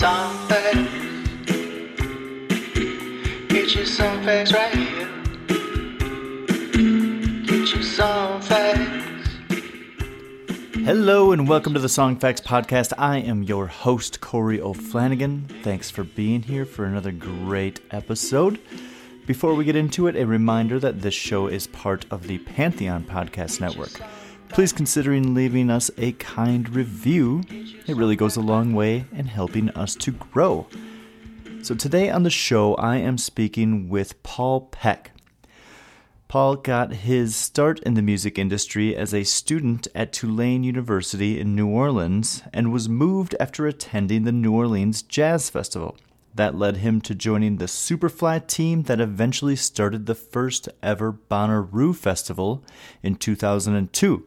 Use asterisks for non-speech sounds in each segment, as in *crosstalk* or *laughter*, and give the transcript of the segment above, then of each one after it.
Get you some facts right here. Get you some facts. Hello and welcome to the Songfacts Podcast. I am your host, Corey O'Flanagan. Thanks for being here for another great episode. Before we get into it, a reminder that this show is part of the Pantheon Podcast Network. Please consider leaving us a kind review. It really goes a long way in helping us to grow. So today on the show, I am speaking with Paul Peck. Paul got his start in the music industry as a student at Tulane University in New Orleans and was moved after attending the New Orleans Jazz Festival. That led him to joining the Superfly team that eventually started the first ever Bonnaroo Festival in 2002.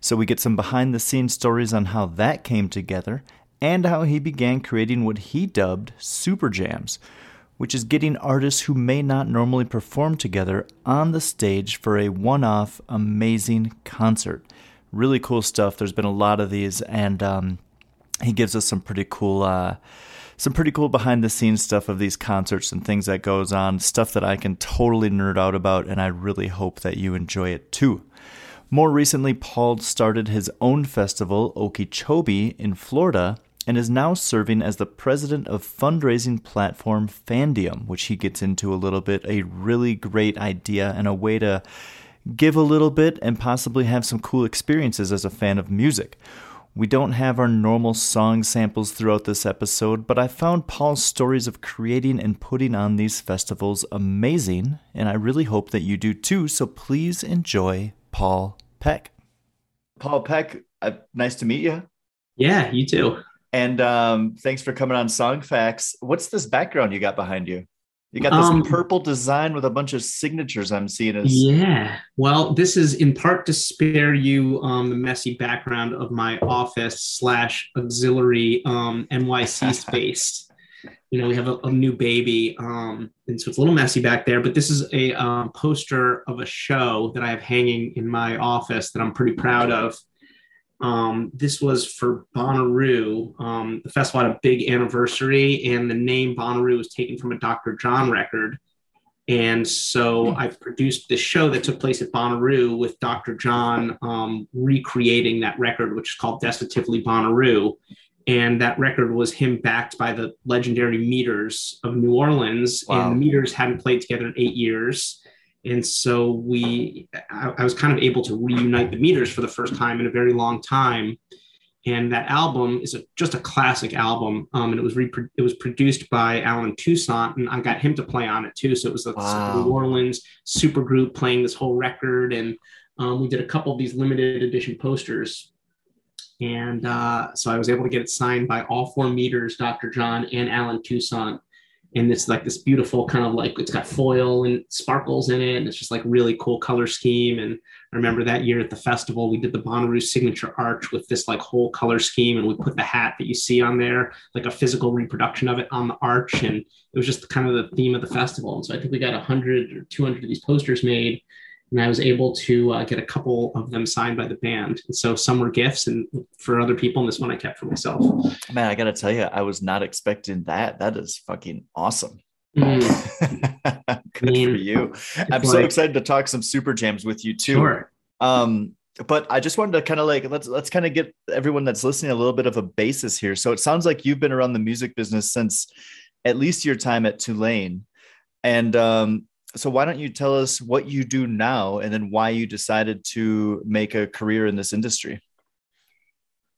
So we get some behind the scenes stories on how that came together and how he began creating what he dubbed Super Jams, which is getting artists who may not normally perform together on the stage for a one off amazing concert. Really cool stuff. There's been a lot of these, and um, he gives us some pretty cool. Uh, some pretty cool behind the scenes stuff of these concerts and things that goes on, stuff that I can totally nerd out about, and I really hope that you enjoy it too. More recently, Paul started his own festival, Okeechobee, in Florida, and is now serving as the president of fundraising platform Fandiem, which he gets into a little bit. A really great idea and a way to give a little bit and possibly have some cool experiences as a fan of music. We don't have our normal song samples throughout this episode, but I found Paul's stories of creating and putting on these festivals amazing, and I really hope that you do too, so please enjoy Paul Peck. Paul Peck, uh, nice to meet you. Yeah, you too. And um, thanks for coming on Songfacts. What's this background you got behind you? You got this Um, purple design with a bunch of signatures I'm seeing as Yeah. Well, this is in part to spare you um, the messy background of my office slash auxiliary um, NYC *laughs* space. You know, we have a, a new baby, um, and so it's a little messy back there. But this is a um, poster of a show that I have hanging in my office that I'm pretty proud of. Um, this was for Bonnaroo. Um, the festival had a big anniversary, and the name Bonnaroo was taken from a Dr. John record. And so I've produced this show that took place at Bonnaroo with Dr. John um, recreating that record, which is called Desitively Bonnaroo. And that record was him backed by the legendary Meters of New Orleans. Wow. And Meters hadn't played together in eight years. And so we, I, I was kind of able to reunite the Meters for the first time in a very long time. And that album is a, just a classic album. Um, and it was repro- it was produced by Allen Toussaint, and I got him to play on it too. So it was a Wow. New Orleans super group playing this whole record, and um, we did a couple of these limited edition posters. And uh, so I was able to get it signed by all four meters, Dr. John and Allen Toussaint. And it's like this beautiful kind of like it's got foil and sparkles in it, and it's just like really cool color scheme. And I remember that year at the festival, we did the Bonnaroo signature arch with this like whole color scheme, and we put the hat that you see on there, like a physical reproduction of it on the arch, and it was just kind of the theme of the festival. And so I think we got 100 or 200 of these posters made, and I was able to uh, get a couple of them signed by the band. And so some were gifts, and for other people, and this one I kept for myself. man, I gotta tell you, I was not expecting that. That is fucking awesome. Mm, *laughs* Good mean, for you. I'm so like- excited to talk some super jams with you too. sure. Um, but I just wanted to kind of like let's let's kind of get everyone that's listening a little bit of a basis here. So it sounds like you've been around the music business since at least your time at Tulane. And um, so why don't you tell us what you do now and then why you decided to make a career in this industry?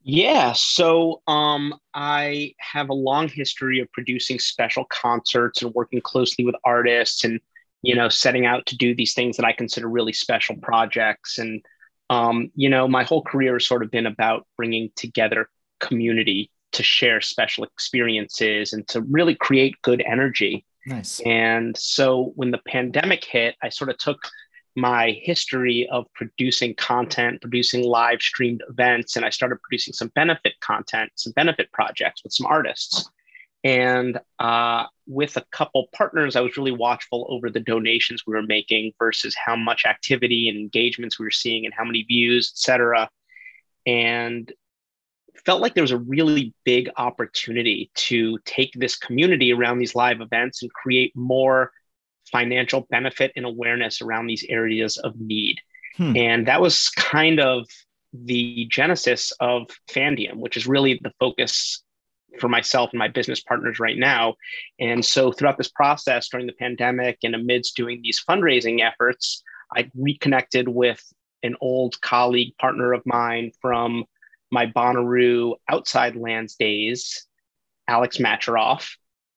Yeah, so um, I have a long history of producing special concerts and working closely with artists, and you know, setting out to do these things that I consider really special projects. And um, you know, my whole career has sort of been about bringing together community to share special experiences and to really create good energy. Nice. And so when the pandemic hit, I sort of took my history of producing content, producing live streamed events, and I started producing some benefit content, some benefit projects with some artists. And uh, with a couple partners, I was really watchful over the donations we were making versus how much activity and engagements we were seeing and how many views, et cetera. And felt like there was a really big opportunity to take this community around these live events and create more financial benefit and awareness around these areas of need. Hmm. And that was kind of the genesis of Fandiem, which is really the focus for myself and my business partners right now. And so throughout this process during the pandemic and amidst doing these fundraising efforts, I reconnected with an old colleague partner of mine from my Bonnaroo outside lands days, Alex Macheroff,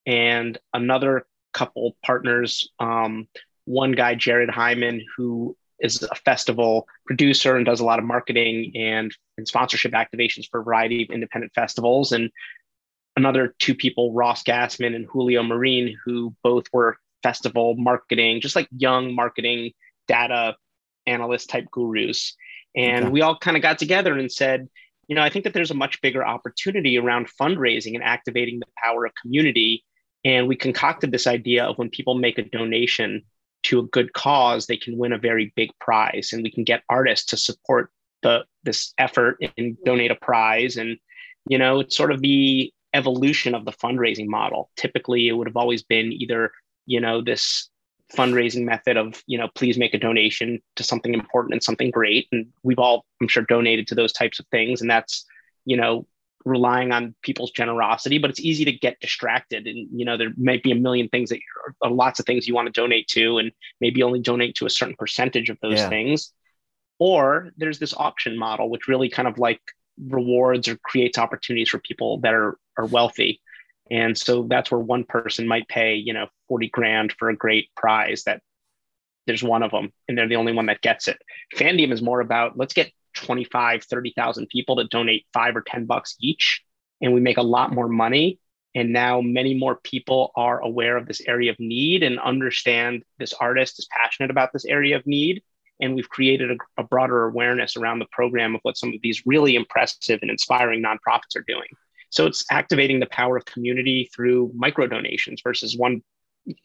and another couple partners. Um, one guy, Jared Hyman, who is a festival producer and does a lot of marketing and, and sponsorship activations for a variety of independent festivals. And another two people, Ross Gassman and Julio Marine, who both were festival marketing, just like young marketing data analyst type gurus. And okay. we all kind of got together and said, you know, I think that there's a much bigger opportunity around fundraising and activating the power of community. And we concocted this idea of when people make a donation to a good cause, they can win a very big prize, and we can get artists to support the this effort and donate a prize. And you know, it's sort of the evolution of the fundraising model. Typically, it would have always been either you know this fundraising method of you know please make a donation to something important and something great. And we've all i'm sure donated to those types of things. And that's you know relying on people's generosity but it's easy to get distracted. And you know there might be a million things that are lots of things you want to donate to and maybe only donate to a certain percentage of those yeah. things. Or there's this auction model which really kind of like rewards or creates opportunities for people that are are wealthy and so that's where one person might pay, you know, 40 grand for a great prize that there's one of them and they're the only one that gets it. Fandiem is more about let's get 25, 30,000 people to donate five or 10 bucks each. And we make a lot more money. And now many more people are aware of this area of need and understand this artist is passionate about this area of need. And we've created a, a broader awareness around the program of what some of these really impressive and inspiring nonprofits are doing. So it's activating the power of community through micro donations versus one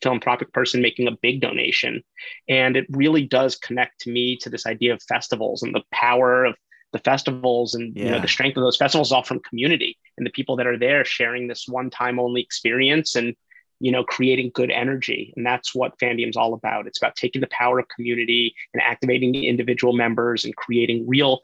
philanthropic person making a big donation. And it really does connect to me to this idea of festivals and the power of the festivals and yeah. you know the strength of those festivals all from community and the people that are there sharing this one time only experience and you know creating good energy and that's what fandiem's all about it's about taking the power of community and activating the individual members and creating real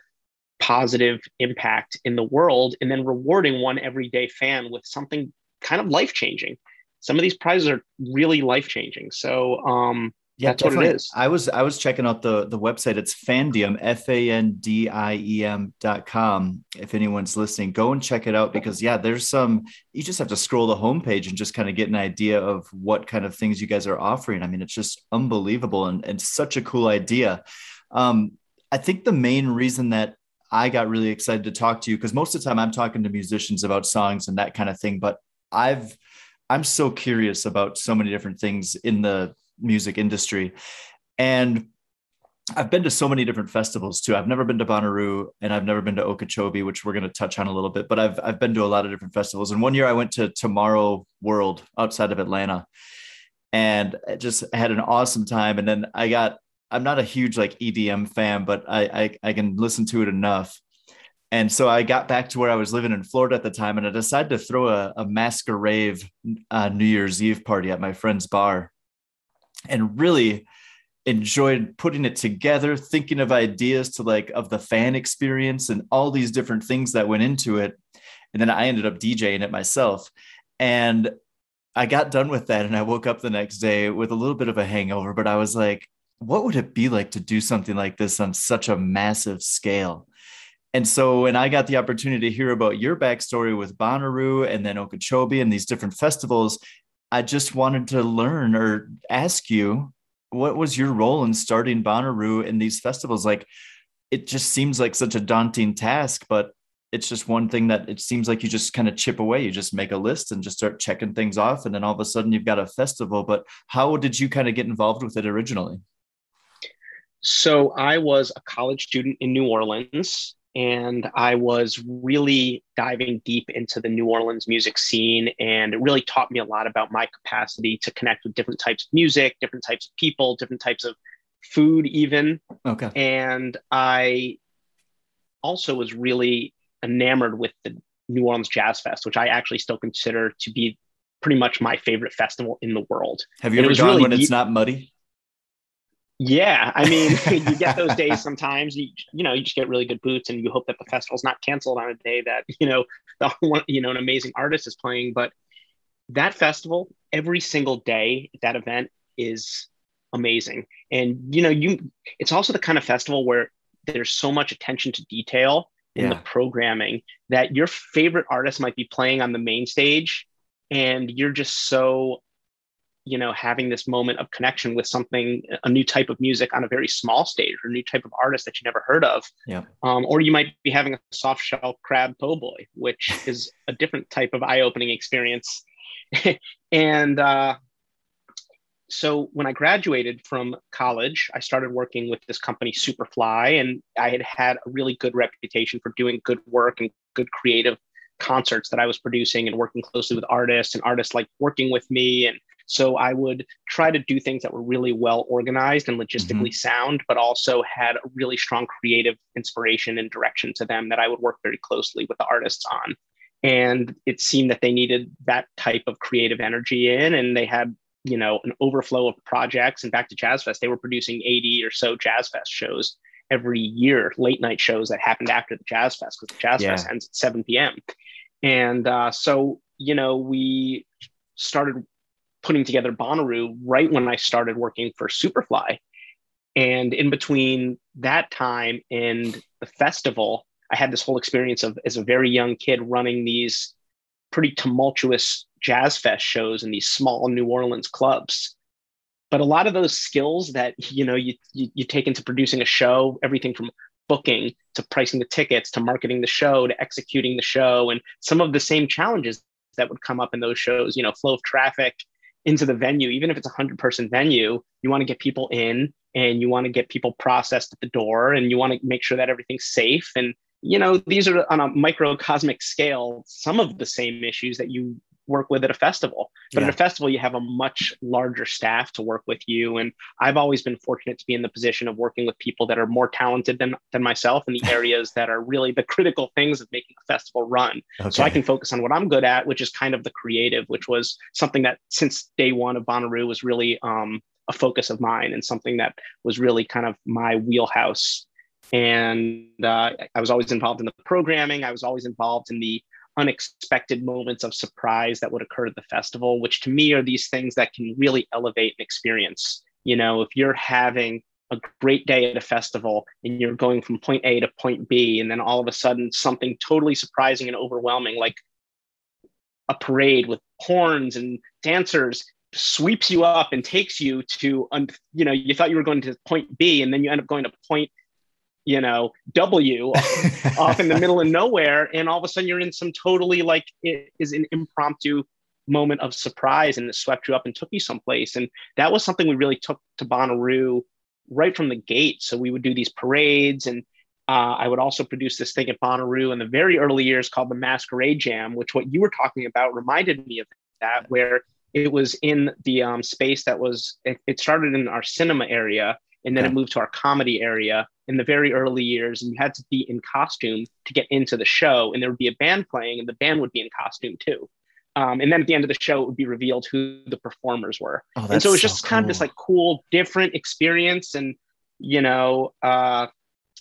positive impact in the world and then rewarding one everyday fan with something kind of life changing. Some of these prizes are really life changing. So, um, yeah, that's definitely. what it is. I was I was checking out the the website. It's Fandiem, F A N D I E M dot com. If anyone's listening, go and check it out because yeah, there's some. You just have to scroll the homepage and just kind of get an idea of what kind of things you guys are offering. I mean, it's just unbelievable and and such a cool idea. Um, I think the main reason that I got really excited to talk to you because most of the time I'm talking to musicians about songs and that kind of thing. But I've I'm so curious about so many different things in the music industry. And I've been to so many different festivals too. I've never been to Bonnaroo and I've never been to Okeechobee, which we're going to touch on a little bit, but I've, I've been to a lot of different festivals. And one year I went to Tomorrow World outside of Atlanta and just had an awesome time. And then I got I'm not a huge like EDM fan, but I, I, I can listen to it enough. And so I got back to where I was living in Florida at the time, and I decided to throw a, a masquerade uh, New Year's Eve party at my friend's bar, and really enjoyed putting it together, thinking of ideas to like of the fan experience and all these different things that went into it. And then I ended up DJing it myself, and I got done with that, and I woke up the next day with a little bit of a hangover, but I was like, what would it be like to do something like this on such a massive scale? And so when I got the opportunity to hear about your backstory with Bonnaroo and then Okeechobee and these different festivals, I just wanted to learn or ask you, what was your role in starting Bonnaroo in these festivals? Like, it just seems like such a daunting task, but it's just one thing that it seems like you just kind of chip away. You just make a list and just start checking things off. And then all of a sudden you've got a festival. But how did you kind of get involved with it originally? So I was a college student in New Orleans and I was really diving deep into the New Orleans music scene. And it really taught me a lot about my capacity to connect with different types of music, different types of people, different types of food, even. Okay. And I also was really enamored with the New Orleans Jazz Fest, which I actually still consider to be pretty much my favorite festival in the world. Have you And ever gone really when it's neat- not muddy? Yeah, I mean, *laughs* you get those days sometimes. You you know, you just get really good boots, and you hope that the festival's not canceled on a day that *laughs* you know the *laughs* one you know an amazing artist is playing. But that festival, every single day, that event is amazing, and you know, you it's also the kind of festival where there's so much attention to detail in the programming that your favorite artist might be playing on the main stage, and you're just so you know having this moment of connection with something a new type of music on a very small stage or a new type of artist that you never heard of Yeah. um, or you might be having a soft shell crab po' boy which *laughs* is a different type of eye-opening experience *laughs* and uh, so when i graduated from college i started working with this company superfly and i had had a really good reputation for doing good work and good creative concerts that i was producing and working closely with artists and artists like working with me and so I would try to do things that were really well organized and logistically sound, but also had a really strong creative inspiration and direction to them that I would work very closely with the artists on. And it seemed that they needed that type of creative energy in, and they had, you know, an overflow of projects. And back to Jazz Fest, they were producing 80 or so Jazz Fest shows every year, late night shows that happened after the Jazz Fest because the Jazz Yeah. Fest ends at 7 p.m. And uh, so, you know, we started putting together Bonnaroo right when I started working for Superfly. And in between that time and the festival, I had this whole experience of as a very young kid running these pretty tumultuous jazz fest shows in these small New Orleans clubs. But a lot of those skills that you know you, you you take into producing a show, everything from booking to pricing the tickets to marketing the show to executing the show, and some of the same challenges that would come up in those shows, you know, flow of traffic into the venue, even if it's a hundred person venue, you want to get people in and you want to get people processed at the door and you want to make sure that everything's safe. And, you know, these are on a microcosmic scale, some of the same issues that you work with at a festival. But Yeah. at a festival, you have a much larger staff to work with you. And I've always been fortunate to be in the position of working with people that are more talented than, than myself in the *laughs* areas that are really the critical things of making a festival run so I can focus on what I'm good at, which is kind of the creative, which was something that since day one of Bonnaroo was really um, a focus of mine and something that was really kind of my wheelhouse. And uh, I was always involved in the programming. I was always involved in the unexpected moments of surprise that would occur at the festival, which to me are these things that can really elevate an experience. You know, if you're having a great day at a festival and you're going from point A to point B, and then all of a sudden something totally surprising and overwhelming, like a parade with horns and dancers, sweeps you up and takes you to, you know, you thought you were going to point B, and then you end up going to point, you know, W *laughs* off in the middle of nowhere, and all of a sudden you're in some totally like it is an impromptu moment of surprise, and it swept you up and took you someplace. And that was something we really took to Bonnaroo right from the gate. So we would do these parades, and uh, I would also produce this thing at Bonnaroo in the very early years called the Masquerade Jam, which what you were talking about reminded me of that, where it was in the um, space that was it, it started in our cinema area and then Okay. it moved to our comedy area in the very early years and you had to be in costume to get into the show and there would be a band playing and the band would be in costume too. Um, and then at the end of the show it would be revealed who the performers were. Oh, and so it was just kind of this like cool different experience and you know uh,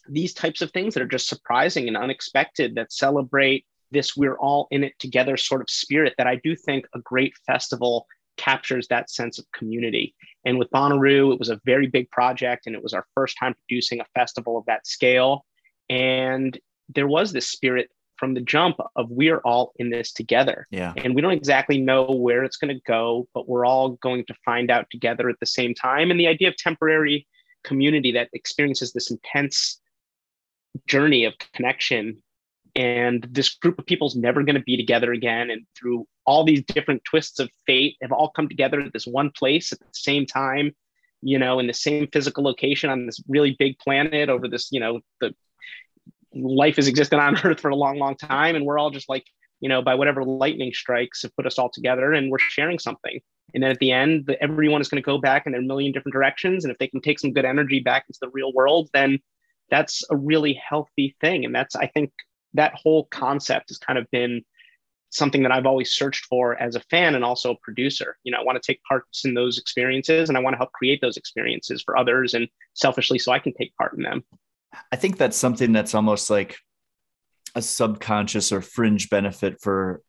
these types of things that are just surprising and unexpected that celebrate this we're all in it together sort of spirit that i do think a great festival captures that sense of community. And with Bonnaroo, it was a very big project and it was our first time producing a festival of that scale. And there was this spirit from the jump of we're all in this together. Yeah. and we don't exactly know where it's going to go but we're all going to find out together at the same time. And the idea of temporary community that experiences this intense journey of connection and this group of people's never going to be together again. And through all these different twists of fate have all come together at this one place at the same time you know in the same physical location on this really big planet over this you know the life has existed on *laughs* earth for a long long time. And we're all just like you know by whatever lightning strikes have put us all together and we're sharing something. And then at the end the, everyone is going to go back in their million different directions. And if they can take some good energy back into the real world then that's a really healthy thing. And that's i think that whole concept has kind of been something that I've always searched for as a fan and also a producer. You know, I want to take parts in those experiences and I want to help create those experiences for others and selfishly so I can take part in them. I think that's something that's almost like a subconscious or fringe benefit for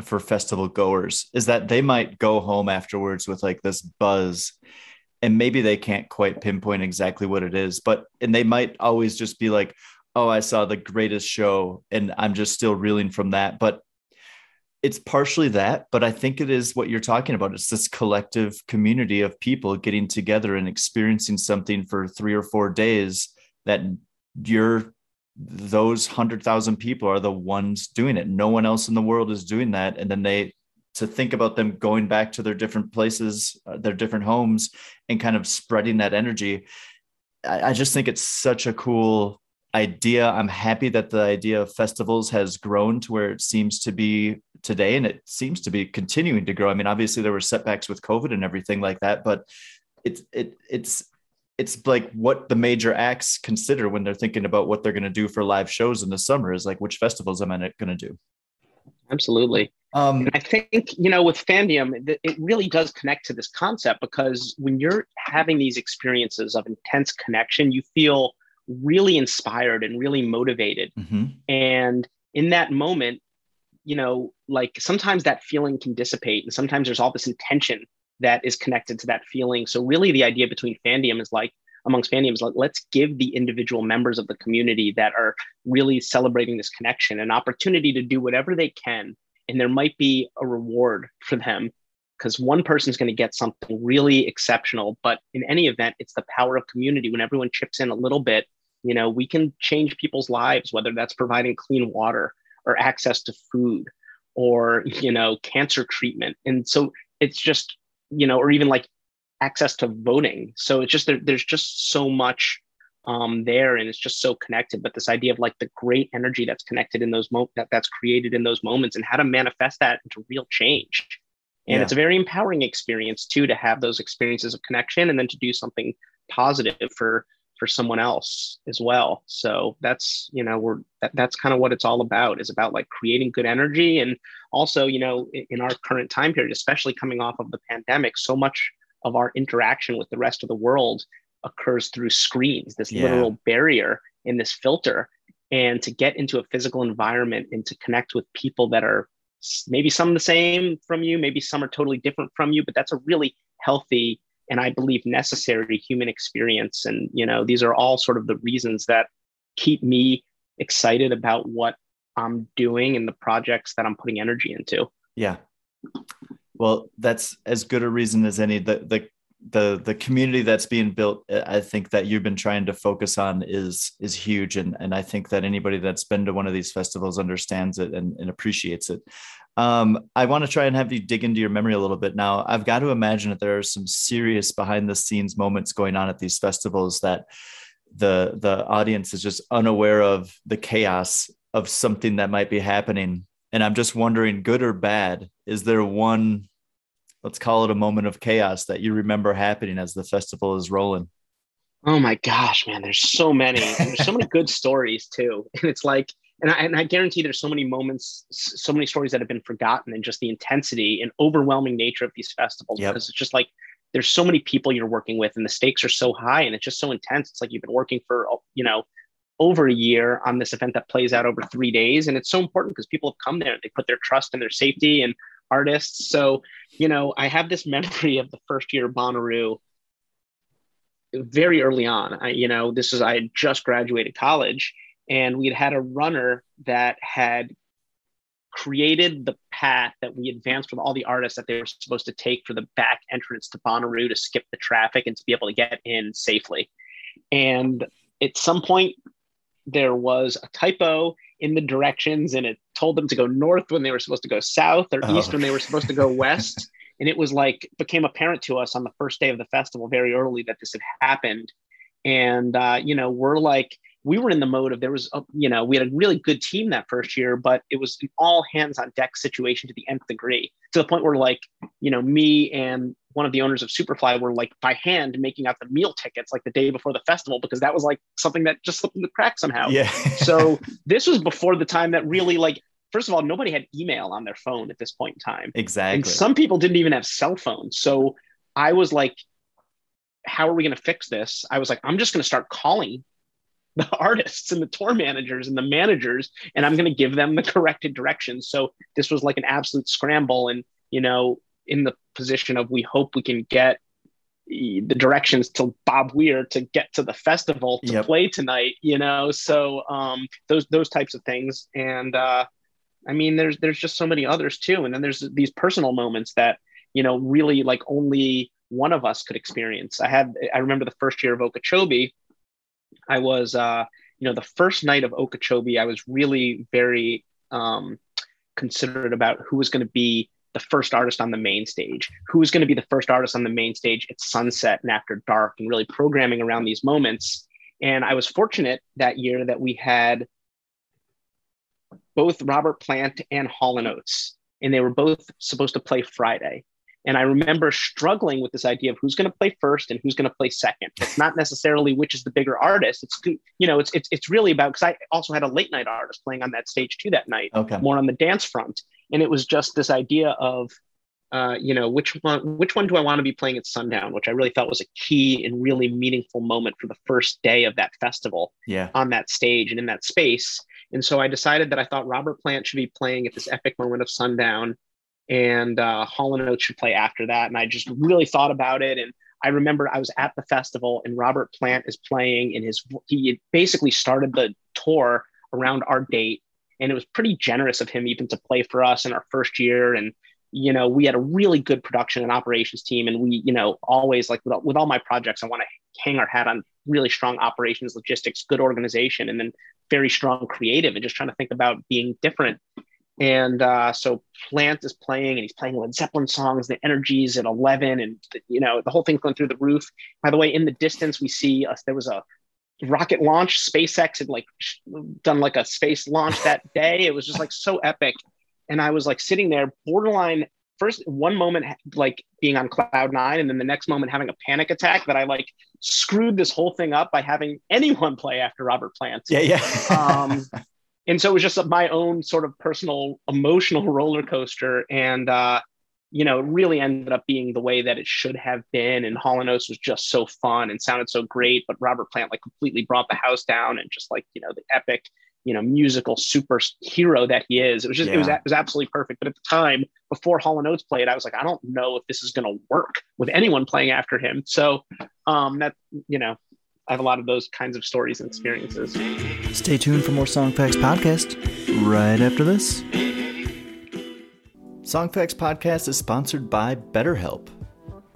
for festival goers is that they might go home afterwards with like this buzz and maybe they can't quite pinpoint exactly what it is but and they might always just be like oh i saw the greatest show and i'm just still reeling from that but it's partially that but i think it is what you're talking about it's this collective community of people getting together and experiencing something for 3 or 4 days that you're those 100,000 people are the ones doing it. No one else in the world is doing that. And then they, to think about them going back to their different places, uh, their different homes, and kind of spreading that energy. I, I just think it's such a cool idea. I'm happy that the idea of festivals has grown to where it seems to be today, and it seems to be continuing to grow. I mean, obviously there were setbacks with COVID and everything like that, but it's it it's it's like what the major acts consider when they're thinking about what they're going to do for live shows in the summer is like which festivals am I going to do? Absolutely. Um, and I think you know with Fandiem, it really does connect to this concept because when you're having these experiences of intense connection, you feel really inspired and really motivated. Mm-hmm. And in that moment, you know, like sometimes that feeling can dissipate, and sometimes there's all this intention that is connected to that feeling. So really the idea between Fandiem is like amongst Fandiem is like, let's give the individual members of the community that are really celebrating this connection an opportunity to do whatever they can. And there might be a reward for them because one person's going to get something really exceptional. But in any event, it's the power of community. When everyone chips in a little bit, you know, we can change people's lives, whether that's providing clean water or access to food or, you know, cancer treatment. And so it's just you know, or even like access to voting. So it's just there, there's just so much um, there, and it's just so connected. But this idea of like the great energy that's connected in those moments that that's created in those moments, and how to manifest that into real change. And yeah. it's a very empowering experience too to have those experiences of connection, and then to do something positive for for someone else as well. So that's, you know, we're that, that's kind of what it's all about is about like creating good energy. And also, you know, in, in our current time period, especially coming off of the pandemic, so much of our interaction with the rest of the world occurs through screens, this yeah. literal barrier in this filter. And to get into a physical environment and to connect with people that are maybe some the same from you, maybe some are totally different from you, but that's a really healthy and I believe necessary human experience. And, you know, these are all sort of the reasons that keep me excited about what I'm doing and the projects that I'm putting energy into. Yeah. Well, that's as good a reason as any. The the the the community that's being built, I think that you've been trying to focus on is is huge, and and I think that anybody that's been to one of these festivals understands it and, and appreciates it. Um, I want to try and have you dig into your memory a little bit now. I've got to imagine that there are some serious behind the scenes moments going on at these festivals that the the audience is just unaware of the chaos of something that might be happening. And I'm just wondering, good or bad, is there one, let's call it a moment of chaos that you remember happening as the festival is rolling? Oh my gosh, man, there's so many. there's so many *laughs* good stories too. And it's like, and I, and I guarantee there's so many moments, so many stories that have been forgotten, and just the intensity and overwhelming nature of these festivals. Yep. Because it's just like there's so many people you're working with, and the stakes are so high, and it's just so intense. It's like you've been working for oh, you know over a year on this event that plays out over three days, and it's so important because people have come there, they put their trust and their safety and artists. So you know, I have this memory of the first year Bonnaroo very early on. I, you know, this is I had just graduated college and we had had a runner that had created the path that we advanced with all the artists that they were supposed to take for the back entrance to Bonnaroo to skip the traffic and to be able to get in safely. And at some point, there was a typo in the directions and it told them to go north when they were supposed to go south or oh. east when they were supposed to go west. *laughs* and it was like became apparent to us on the first day of the festival very early that this had happened. And, uh, you know, we're like, we were in the mode of there was, a, you know, we had a really good team that first year, but it was an all hands on deck situation to the nth degree to the point where like, you know, me and one of the owners of Superfly were like by hand making out the meal tickets like the day before the festival because that was like something that just slipped in the crack somehow. Yeah. so this was before the time that really like first of all nobody had email on their phone at this point in time. exactly. And some people didn't even have cell phones. So I was like, how are we going to fix this? I was like, I'm just going to start calling the *laughs* artists and the tour managers and the managers, and I'm going to give them the corrected directions. So this was like an absolute scramble. And, you know, in the position of we hope we can get the directions to Bob Weir to get to the festival to Yep. play tonight, you know. So um those those types of things. And uh I mean there's there's just so many others too. And then there's these personal moments that, you know, really like only one of us could experience. I had I remember the first year of Okeechobee, I was uh, you know, the first night of Okeechobee, I was really very um considerate about who was going to be the first artist on the main stage, who's going to be the first artist on the main stage at sunset and after dark, and really programming around these moments. And I was fortunate that year that we had both Robert Plant and Hall and Oates, and they were both supposed to play Friday. And I remember struggling with this idea of who's going to play first and who's going to play second. It's not necessarily which is the bigger artist. It's you know, it's it's it's really about because I also had a late night artist playing on that stage too that night okay. more on the dance front and it was just this idea of uh, you know which one which one do i want to be playing at sundown which i really felt was a key and really meaningful moment for the first day of that festival Yeah. on that stage and in that space and so i decided that i thought robert plant should be playing at this epic moment of sundown and uh, hall and oates should play after that and i just really thought about it and i remember i was at the festival and robert plant is playing in his he had basically started the tour around our date and it was pretty generous of him even to play for us in our first year. And you know we had a really good production and operations team. And we you know always like with, all- with all my projects i want to hang our hat on really strong operations logistics good organization and then very strong creative and just trying to think about being different. And uh, so plant is playing and he's playing led zeppelin songs the energy's at 11 and you know the whole thing's going through the roof. By the way in the distance we see us there was a rocket launch spacex had like done like a space launch that *laughs* day it was just like so epic and i was like sitting there borderline first one moment like being on cloud nine and then the next moment having a panic attack that i like screwed this whole thing up by having anyone play after robert plant Yeah. Yeah. um, *laughs* and so it was just my own sort of personal emotional *laughs* roller coaster and uh, you know it really ended up being the way that it should have been. And Oates was just so fun and sounded so great but robert plant like completely brought the house down and just like you know the epic you know musical superhero that he is. It was just it was it was absolutely perfect. But at the time before hall and Oates played i was like i don't know if this is going to work with anyone playing after him. So um that you know i have a lot of those kinds of stories and experiences. Stay tuned for more Songfacts podcast right after this. Songfacts podcast is sponsored by BetterHelp.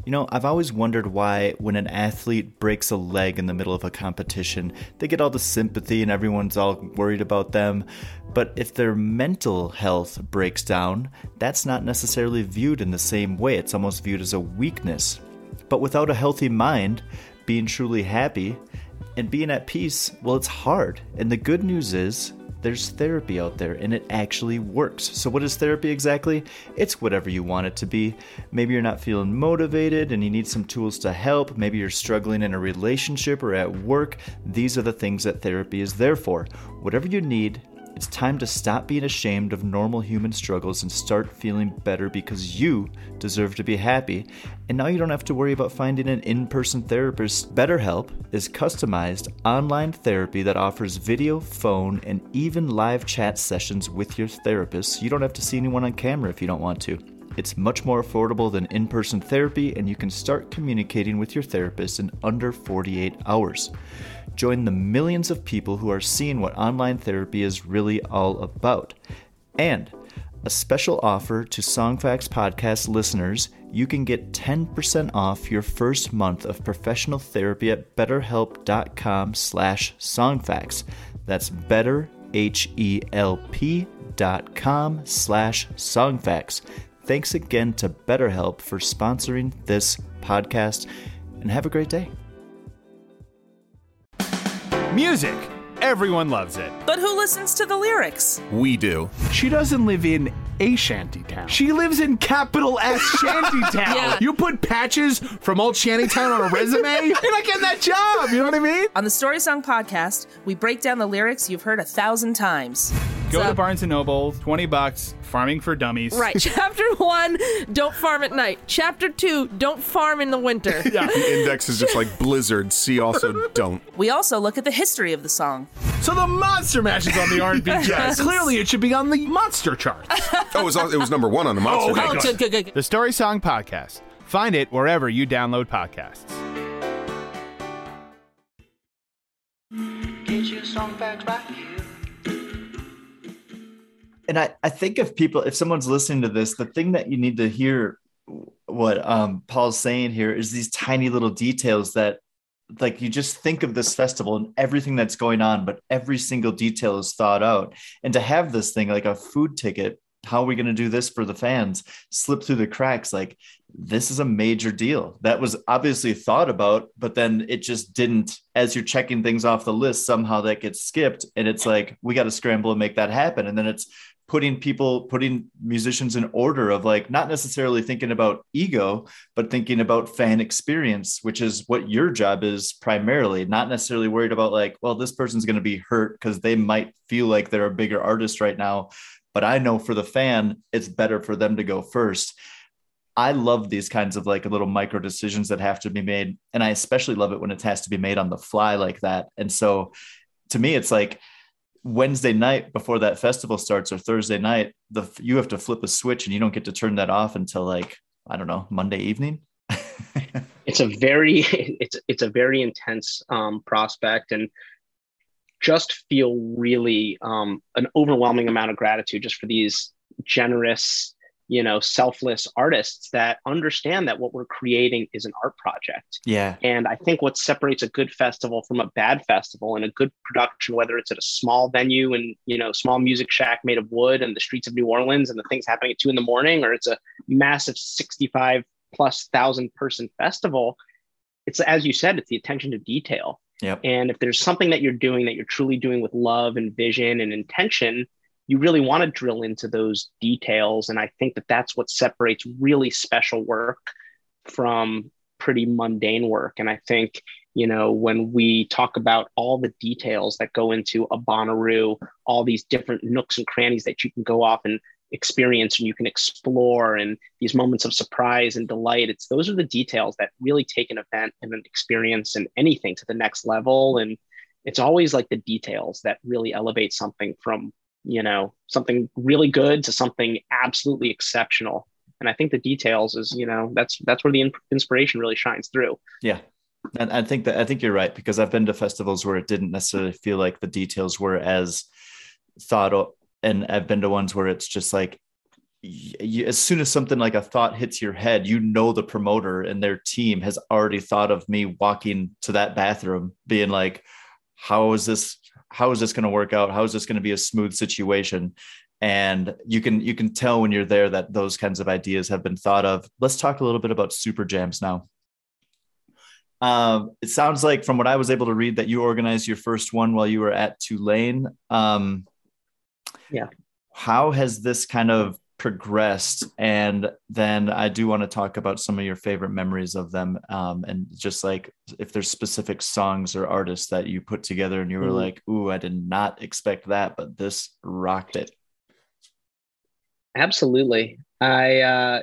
You know, I've always wondered why, when an athlete breaks a leg in the middle of a competition, they get all the sympathy and everyone's all worried about them. But if their mental health breaks down, that's not necessarily viewed in the same way. It's almost viewed as a weakness. But without a healthy mind, being truly happy, and being at peace, well, it's hard. And the good news is, there's therapy out there and it actually works. So, what is therapy exactly? It's whatever you want it to be. Maybe you're not feeling motivated and you need some tools to help. Maybe you're struggling in a relationship or at work. These are the things that therapy is there for. Whatever you need, it's time to stop being ashamed of normal human struggles and start feeling better because you deserve to be happy. And now you don't have to worry about finding an in person therapist. BetterHelp is customized online therapy that offers video, phone, and even live chat sessions with your therapist. You don't have to see anyone on camera if you don't want to. It's much more affordable than in person therapy, and you can start communicating with your therapist in under 48 hours. Join the millions of people who are seeing what online therapy is really all about. And a special offer to Songfacts podcast listeners, you can get 10% off your first month of professional therapy at betterhelp.com slash songfacts. That's better, slash songfacts. Thanks again to BetterHelp for sponsoring this podcast, and have a great day. Music. Everyone loves it. But who listens to the lyrics? We do. She doesn't live in a shantytown. She lives in capital S shantytown. *laughs* Yeah. You put patches from old shantytown on a resume, *laughs* you're not getting that job. You know what I mean? On the Story Song podcast, we break down the lyrics you've heard a thousand times. Go So- to Barnes and Noble, twenty bucks. Farming for dummies. Right. *laughs* Chapter one, don't farm at night. Chapter two, don't farm in the winter. *laughs* Yeah. The index is just like Blizzard. See also *laughs* don't. We also look at the history of the song. So the Monster Mash is on the R&B jazz. Clearly, it should be on the monster chart. Oh, it was, it was number one on the monster. Oh, okay, Oh, Mash. good, good, good. good. The Story Song Podcast. Find it wherever you download podcasts. Get your song facts right here. And I, I think if people if someone's listening to this the thing that you need to hear what um paul's saying here is these tiny little details that like you just think of this festival and everything that's going on but every single detail is thought out. And to have this thing like a food ticket how are we going to do this for the fans? Slip through the cracks like this is a major deal. That was obviously thought about but then it just didn't as you're checking things off the list somehow that gets skipped. And it's like we got to scramble and make that happen. And then it's putting people putting musicians in order of like not necessarily thinking about ego but thinking about fan experience which is what your job is primarily not necessarily worried about like well this person's going to be hurt because they might feel like they're a bigger artist right now but i know for the fan it's better for them to go first I love these kinds of like little micro decisions that have to be made. And I especially love it when it has to be made on the fly like that. And so to me, it's like Wednesday night before that festival starts or Thursday night, the you have to flip a switch and you don't get to turn that off until like, I don't know, Monday evening. *laughs* it's a very it's it's a very intense um, prospect and just feel really um, an overwhelming amount of gratitude just for these generous you know selfless artists that understand that what we're creating is an art project yeah. and i think what separates a good festival from a bad festival and a good production whether it's at a small venue and you know small music shack made of wood and the streets of new orleans and the things happening at two in the morning or it's a massive 65 plus thousand person festival it's as you said it's the attention to detail Yep. and if there's something that you're doing that you're truly doing with love and vision and intention you really want to drill into those details and i think that that's what separates really special work from pretty mundane work. And i think you know when we talk about all the details that go into a Bonnaroo, all these different nooks and crannies that you can go off and experience and you can explore and these moments of surprise and delight it's those are the details that really take an event and an experience and anything to the next level. And it's always like the details that really elevate something from you know something really good to something absolutely exceptional and i think the details is you know that's that's where the in- inspiration really shines through Yeah. And I think that I think you're right because I've been to festivals where it didn't necessarily feel like the details were as thought o- and I've been to ones where it's just like you, as soon as something like a thought hits your head, you know the promoter and their team has already thought of me walking to that bathroom, being like, "How is this? How is this going to work out? How is this going to be a smooth situation?" And you can you can tell when you're there that those kinds of ideas have been thought of. Let's talk a little bit about super jams now. Um, it sounds like from what I was able to read that you organized your first one while you were at Tulane. Um, Yeah. How has this kind of progressed? And then I do want to talk about some of your favorite memories of them. Um, and just like if there's specific songs or artists that you put together and you were Mhm. like, ooh, I did not expect that, but this rocked it. Absolutely. I, uh,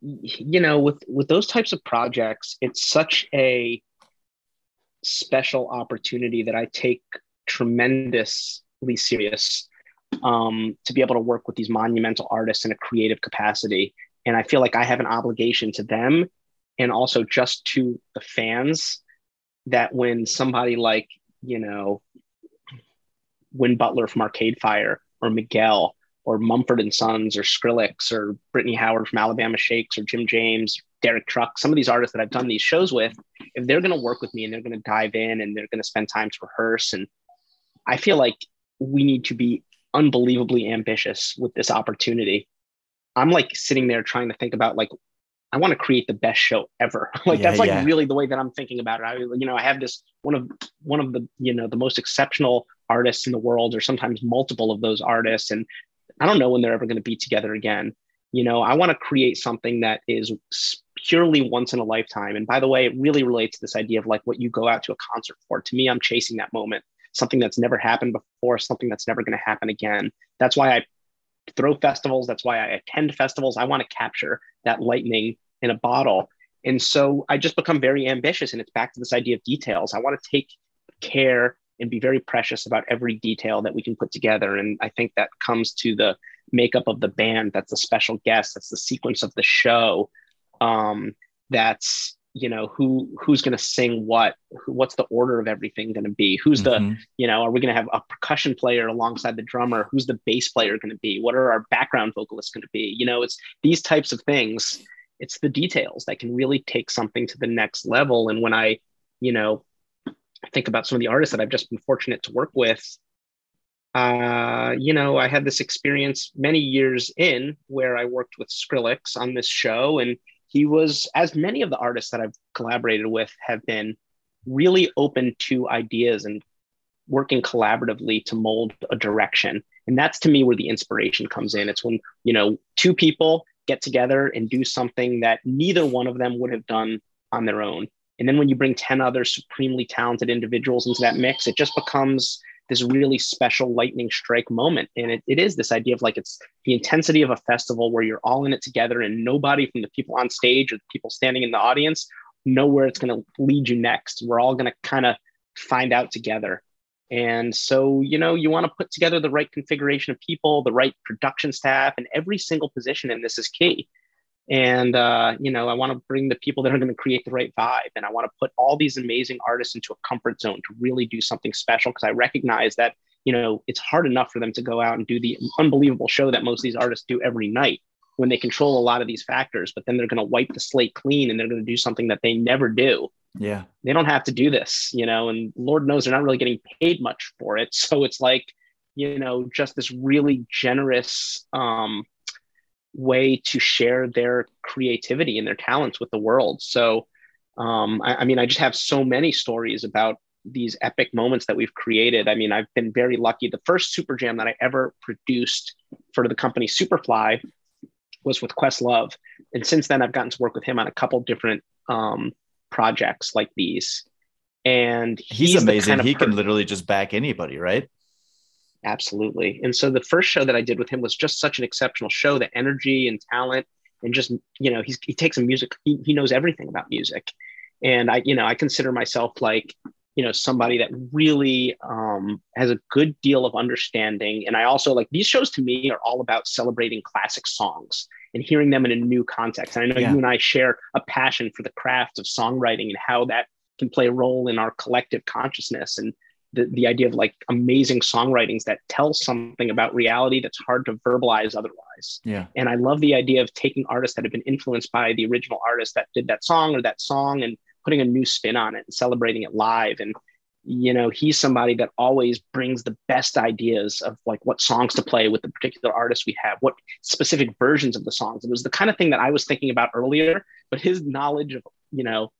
you know, with with those types of projects, it's such a special opportunity that I take tremendously serious um, to be able to work with these monumental artists in a creative capacity. And I feel like I have an obligation to them and also just to the fans that when somebody like, you know, Win Butler from Arcade Fire or Miguel or Mumford and Sons or Skrillex or Brittany Howard from Alabama Shakes or Jim James, Derek Truck, some of these artists that I've done these shows with, if they're going to work with me and they're going to dive in and they're going to spend time to rehearse, and I feel like we need to be unbelievably ambitious with this opportunity. I'm like sitting there trying to think about like I want to create the best show ever. *laughs* like Yeah, that's like yeah. really the way that I'm thinking about it. I you know I have this one of one of the you know the most exceptional artists in the world, or sometimes multiple of those artists, and I don't know when they're ever going to be together again. You know, I want to create something that is purely once in a lifetime. And by the way, it really relates to this idea of like what you go out to a concert for. To me, I'm chasing that moment, something that's never happened before, something that's never going to happen again. That's why I throw festivals. That's why I attend festivals. I want to capture that lightning in a bottle. And so I just become very ambitious. And it's back to this idea of details. I want to take care and be very precious about every detail that we can put together. And I think that comes to the makeup of the band. That's the special guest. That's the sequence of the show. Um, that's you know who who's going to sing what what's the order of everything going to be? Who's Mhm. the you know are we going to have a percussion player alongside the drummer? Who's the bass player going to be? What are our background vocalists going to be? You know it's these types of things. It's the details that can really take something to the next level. And when i you know think about some of the artists that i've just been fortunate to work with uh, you know, I had this experience many years in where I worked with Skrillex on this show, and he was, as many of the artists that I've collaborated with have been, really open to ideas and working collaboratively to mold a direction. And that's to me where the inspiration comes in. It's when, you know, two people get together and do something that neither one of them would have done on their own. And then when you bring 10 other supremely talented individuals into that mix, it just becomes this really special lightning strike moment. And it, it is this idea of like it's the intensity of a festival where you're all in it together and nobody from the people on stage or the people standing in the audience know where it's going to lead you next. We're all going to kind of find out together. And so, you know, you want to put together the right configuration of people, the right production staff, and every single position in this is key. And, uh, you know, I want to bring the people that are going to create the right vibe. And I want to put all these amazing artists into a comfort zone to really do something special because I recognize that, you know, it's hard enough for them to go out and do the unbelievable show that most of these artists do every night when they control a lot of these factors, but then they're going to wipe the slate clean and they're going to do something that they never do Yeah. they don't have to do this, you know, and Lord knows they're not really getting paid much for it. *laughs* So it's like, you know, just this really generous um, way to share their creativity and their talents with the world. So, um, I, I mean, I just have so many stories about these epic moments that we've created. I mean, I've been very lucky. The first Super Jam that I ever produced for the company Superfly was with Questlove. And since then, I've gotten to work with him on a couple different um, projects like these. And He's, the amazing. kind of he per- can literally just back anybody, right? Absolutely. And so the first show that I did with him was just such an exceptional show. The energy and talent, and just you know, he's he takes a music. He, he knows everything about music, and I you know I consider myself like you know somebody that really um, has a good deal of understanding. And I also like these shows to me are all about celebrating classic songs and hearing them in a new context. And I know Yeah. you and I share a passion for the craft of songwriting and how that can play a role in our collective consciousness and the, the idea of like amazing songwritings that tell something about reality that's hard to verbalize otherwise. Yeah. And I love the idea of taking artists that have been influenced by the original artist that did that song or that song and putting a new spin on it and celebrating it live. And, you know, he's somebody that always brings the best ideas of like what songs to play with the particular artist we have, what specific versions of the songs. It was the kind of thing that I was thinking about earlier, but his knowledge of, you know,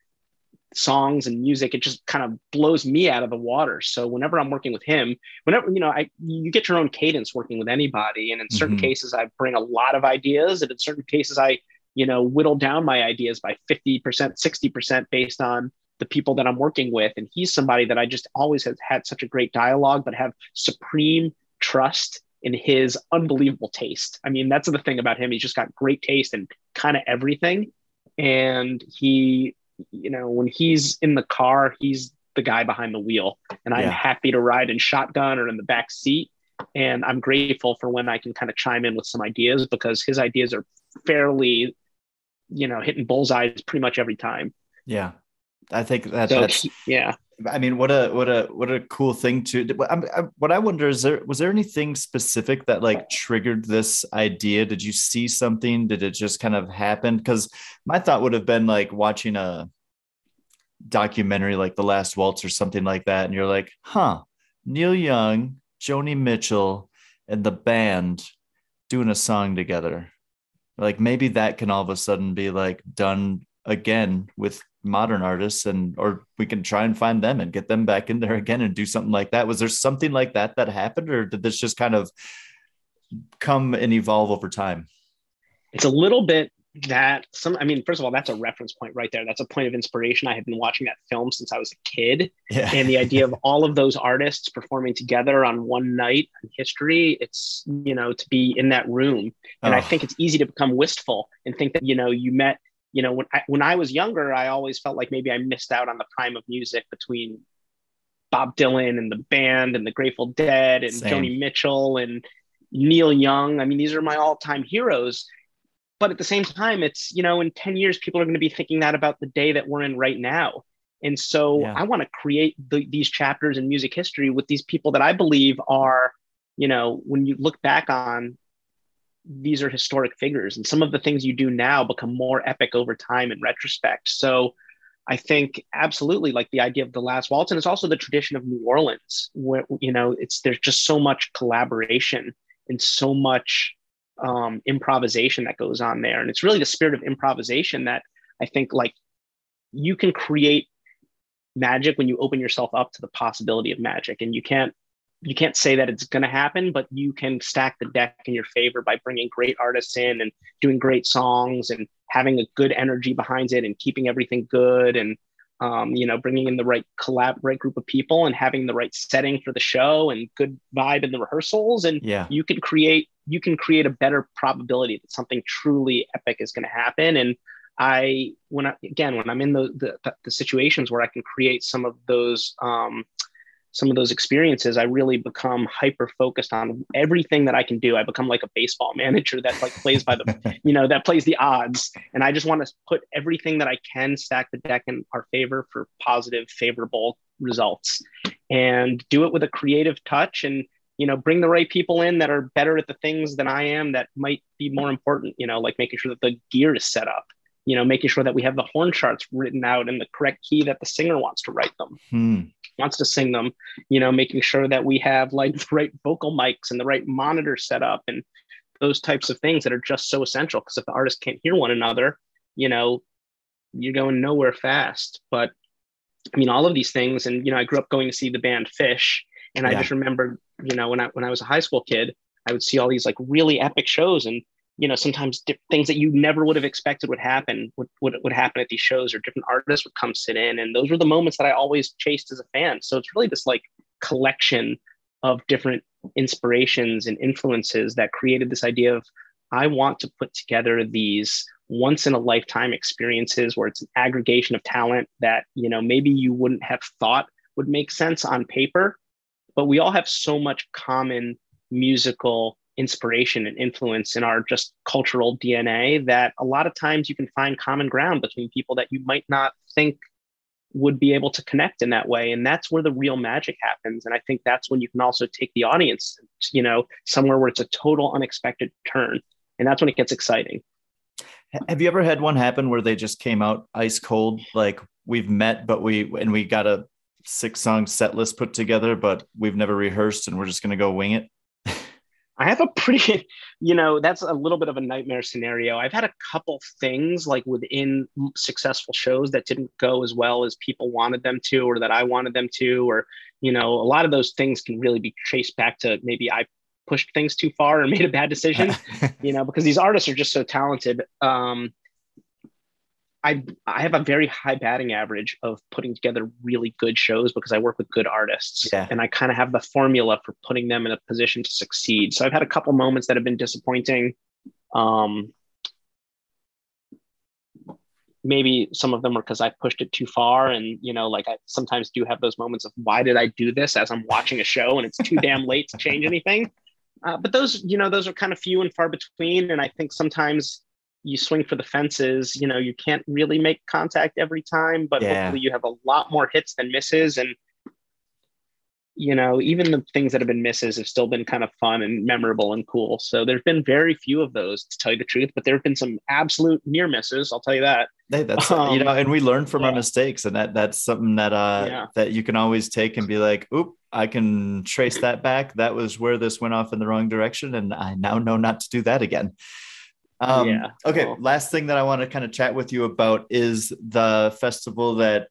songs and music it just kind of blows me out of the water. So whenever i'm working with him whenever you know i you get your own cadence working with anybody. And in certain Mhm. cases i bring a lot of ideas. And in certain cases i you know whittle down my ideas by 50% 60% based on the people that i'm working with. And he's somebody that i just always have had such a great dialogue but have supreme trust in his unbelievable taste. I mean that's the thing about him. He's just got great taste in kind of everything. And he you know when he's in the car he's the guy behind the wheel and i'm Yeah. happy to ride in shotgun or in the back seat and i'm grateful for when i can kind of chime in with some ideas because his ideas are fairly you know hitting bullseyes pretty much every time Yeah. I think that so that's yeah I mean, what a what a what a cool thing to. I'm, I, what I wonder is there was there anything specific that like triggered this idea? Did you see something? Did it just kind of happen? Because my thought would have been like watching a documentary like The Last Waltz or something like that, and you're like, huh, Neil Young, Joni Mitchell, and the band doing a song together. Like maybe that can all of a sudden be like done again with modern artists and or we can try and find them and get them back in there again and do something like that was there something like that that happened or did this just kind of come and evolve over time? It's a little bit that some i mean first of all that's a reference point right there that's a point of inspiration i had been watching that film since i was a kid Yeah. and the idea of *laughs* all of those artists performing together on one night in history it's you know to be in that room and i Oh. think it's easy to become wistful and think that you know you met you know when I, when I was younger i always felt like maybe i missed out on the prime of music between bob dylan and the band and the grateful dead and Same. joni mitchell and neil young i mean these are my all-time heroes but at the same time it's you know in 10 years people are going to be thinking that about the day that we're in right now and so Yeah. i want to create the, these chapters in music history with these people that i believe are you know when you look back on these are historic figures and some of the things you do now become more epic over time in retrospect. So i think absolutely like the idea of the last waltz and it's also the tradition of new orleans where you know it's there's just so much collaboration and so much um, improvisation that goes on there. And it's really the spirit of improvisation that i think like you can create magic when you open yourself up to the possibility of magic and you can't you can't say that it's going to happen but you can stack the deck in your favor by bringing great artists in and doing great songs and having a good energy behind it and keeping everything good and um, you know bringing in the right collab right group of people and having the right setting for the show and good vibe in the rehearsals and Yeah. you can create you can create a better probability that something truly epic is going to happen and i when i again when i'm in the, the the situations where i can create some of those um some of those experiences i really become hyper focused on everything that i can do. I become like a baseball *laughs* manager that like plays by the *laughs* you know that plays the odds. And i just want to put everything that i can stack the deck in our favor for positive favorable results. And do it with a creative touch and you know bring the right people in that are better at the things than i am that might be more important you know like making sure that the gear is set up you know making sure that we have the horn charts written out in the correct key that the singer wants to write them Hmm. wants to sing them you know making sure that we have like *laughs* the right vocal mics and the right monitor set up and those types of things that are just so essential because if the artists can't hear one another you know you're going nowhere fast but i mean all of these things and you know i grew up going to see the band Phish and i Yeah. just remember you know when i when i was a high school kid i would see all these like really epic shows and you know sometimes things that you never would have expected would happen would, would, would happen at these shows or different artists would come sit in. And those were the moments that i always chased as a fan. So it's really this like collection of different inspirations and influences that created this idea of i want to put together these once in a lifetime experiences where it's an aggregation of talent that you know maybe you wouldn't have thought would make sense on paper. But we all have so much common musical inspiration and influence in our just cultural DNA that a lot of times you can find common ground between people that you might not think would be able to connect in that way and that's where the real magic happens and i think that's when you can also take the audience you know somewhere where it's a total unexpected turn and that's when it gets exciting Have you ever had one happen where they just came out ice cold? Like we've met, but we and we got a six song set list put together, but we've never rehearsed and we're just gonna go wing it. I have a pretty, *laughs* you know, that's a little bit of a nightmare scenario. I've had a couple things like within successful shows that didn't go as well as people wanted them to, or that I wanted them to, or, you know, a lot of those things can really be traced back to maybe I pushed things too far or *laughs* made a bad decision, *laughs* you know, because these artists are just so talented. Um, I I have a very high batting average of putting together really good shows because I work with good artists, Yeah. and I kind of have the formula for putting them in a position to succeed. So I've had a couple moments that have been disappointing. Um, maybe some of them were because I pushed it too far, and you know, like I sometimes do have those moments of why did I do this as I'm watching a show and it's too *laughs* damn late to change anything. Uh, but those, you know, those are kind of few and far between, and I think sometimes you swing for the fences. You know, you can't really make contact every time, but Yeah. hopefully you have a lot more hits than misses. And, you know, even the things that have been misses have still been kind of fun and memorable and cool. So there's been very few of those, to tell you the truth, but there have been some absolute near misses. I'll tell you that. Hey, that's you Um, know, and we learn from our mistakes, and that that's something that uh Yeah. that you can always take and be like, oop, I can trace that back. That was where this went off in the wrong direction, and I now know not to do that again. Um, Yeah. Okay. Well- Last thing that I want to kind of chat with you about is the festival that.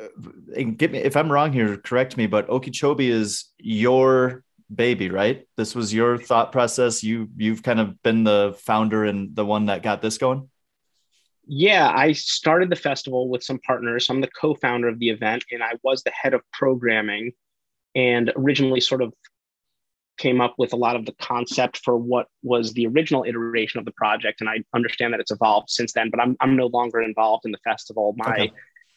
uh, And give me if I'm wrong here, correct me. But Okeechobee is your baby, right? This was your thought process. You you've kind of been the founder and the one that got this going. Yeah, I started the festival with some partners. I'm the co-founder of the event, and I was the head of programming, and originally sort of came up with a lot of the concept for what was the original iteration of the project. And I understand that it's evolved since then, but I'm I'm no longer involved in the festival. My Okay.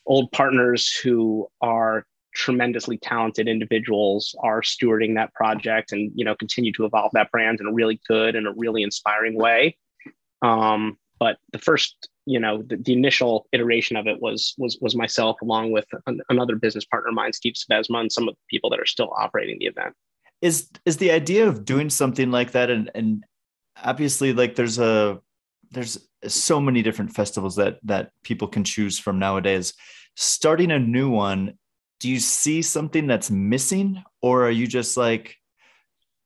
old partners who are tremendously talented individuals are stewarding that project and you know continue to evolve that brand in a really good and a really inspiring way um, but the first you know the, the initial iteration of it was was was myself along with an, another business partner of mine steve Sybesma, and some of the people that are still operating the event is is the idea of doing something like that and and obviously like there's a there's so many different festivals that that people can choose from nowadays. Starting a new one do you see something that's missing or are you just like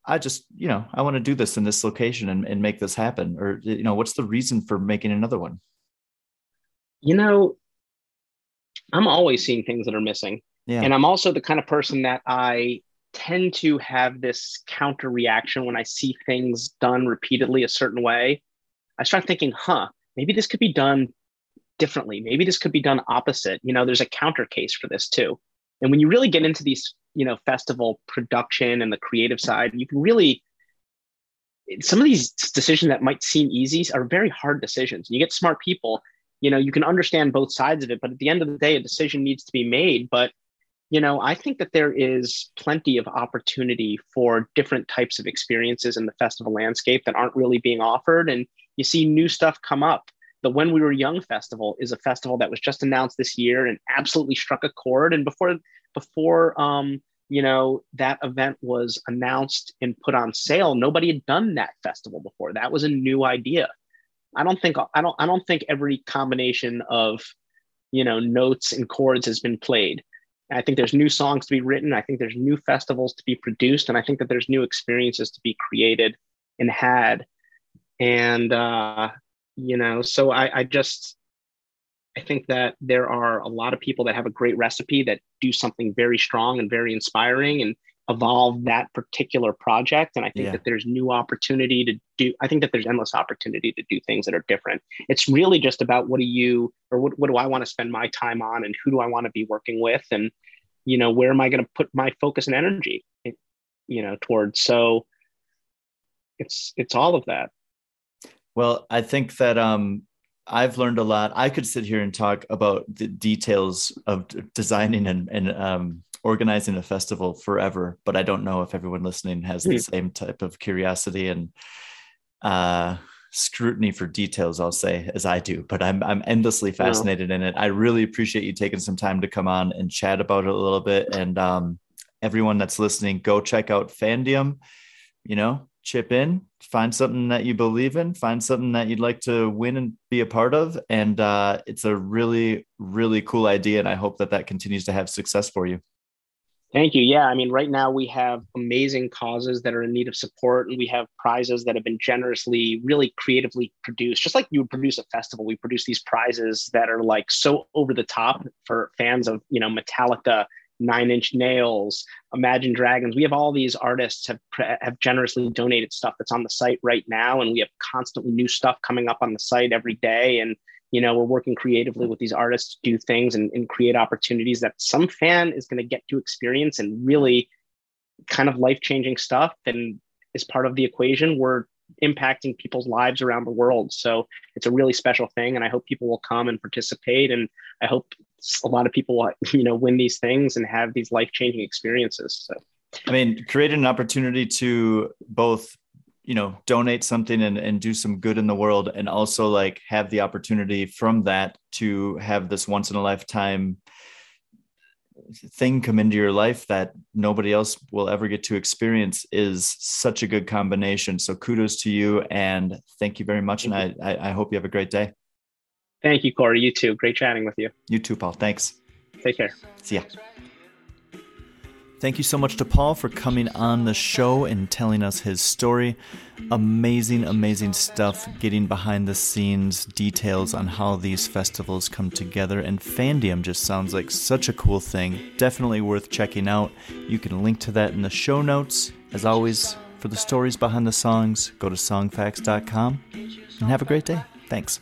i just you know i want to do this in this location and, and make this happen or you know what's the reason for making another one? You know i'm always seeing things that are missing. Yeah. And i'm also the kind of person that i tend to have this counter reaction when i see things done repeatedly a certain way. I start thinking huh maybe this could be done differently. Maybe this could be done opposite. You know there's a counter case for this too. And when you really get into these you know festival production and the creative side you can really some of these decisions that might seem easy are very hard decisions. You get smart people you know you can understand both sides of it but at the end of the day a decision needs to be made. But you know i think that there is plenty of opportunity for different types of experiences in the festival landscape that aren't really being offered. And you see new stuff come up. The when we were young festival is a festival that was just announced this year and absolutely struck a chord. And before before um you know that event was announced and put on sale nobody had done that festival before. That was a new idea. I don't think i don't i don't think every combination of you know notes and chords has been played i think there's new songs to be written. I think there's new festivals to be produced and i think that there's new experiences to be created and had. And uh you know so i i just i think that there are a lot of people that have a great recipe that do something very strong and very inspiring and evolve that particular project. And i think Yeah. that there's new opportunity to do i think that there's endless opportunity to do things that are different. It's really just about what do you or what, what do i want to spend my time on and who do i want to be working with? And you know where am i going to put my focus and energy you know towards? So it's it's all of that. Well, I think that um, I've learned a lot. I could sit here and talk about the details of designing and, and um, organizing a festival forever, but I don't know if everyone listening has the same type of curiosity and uh, scrutiny for details. I'll say as I do, but I'm I'm endlessly fascinated in it. I really appreciate you taking some time to come on and chat about it a little bit. And um, everyone that's listening, go check out Fandiem. You know, chip in, find something that you believe in, find something that you'd like to win and be a part of. And uh, it's a really, really cool idea. And I hope that that continues to have success for you. Thank you. Yeah, I mean, right now we have amazing causes that are in need of support, and we have prizes that have been generously, really creatively produced. Just like you would produce a festival, we produce these prizes that are like so over the top for fans of, you know, Metallica, Nine Inch Nails, Imagine Dragons. We have all these artists have have generously donated stuff that's on the site right now, and we have constantly new stuff coming up on the site every day. And you know we're working creatively with these artists to do things and, and create opportunities that some fan is going to get to experience and really kind of life-changing stuff and as part of the equation. We're impacting people's lives around the world. So it's a really special thing and i hope people will come and participate and i hope a lot of people *laughs* you know win these things and have these life-changing experiences so. I mean, create an opportunity to both, you know, donate something and, and do some good in the world, and also like have the opportunity from that to have this once in a lifetime thing come into your life that nobody else will ever get to experience is such a good combination. So kudos to you and thank you very much. And I, I, I hope you have a great day. thank you corey you too great chatting with you You too, Paul. Thanks. take care See ya. Thank you so much to Paul for coming on the show and telling us his story. Amazing, amazing stuff, getting behind the scenes details on how these festivals come together. And Fandiem just sounds like such a cool thing. Definitely worth checking out. You can link to that in the show notes. As always, for the stories behind the songs, go to songfacts.com and have a great day. Thanks.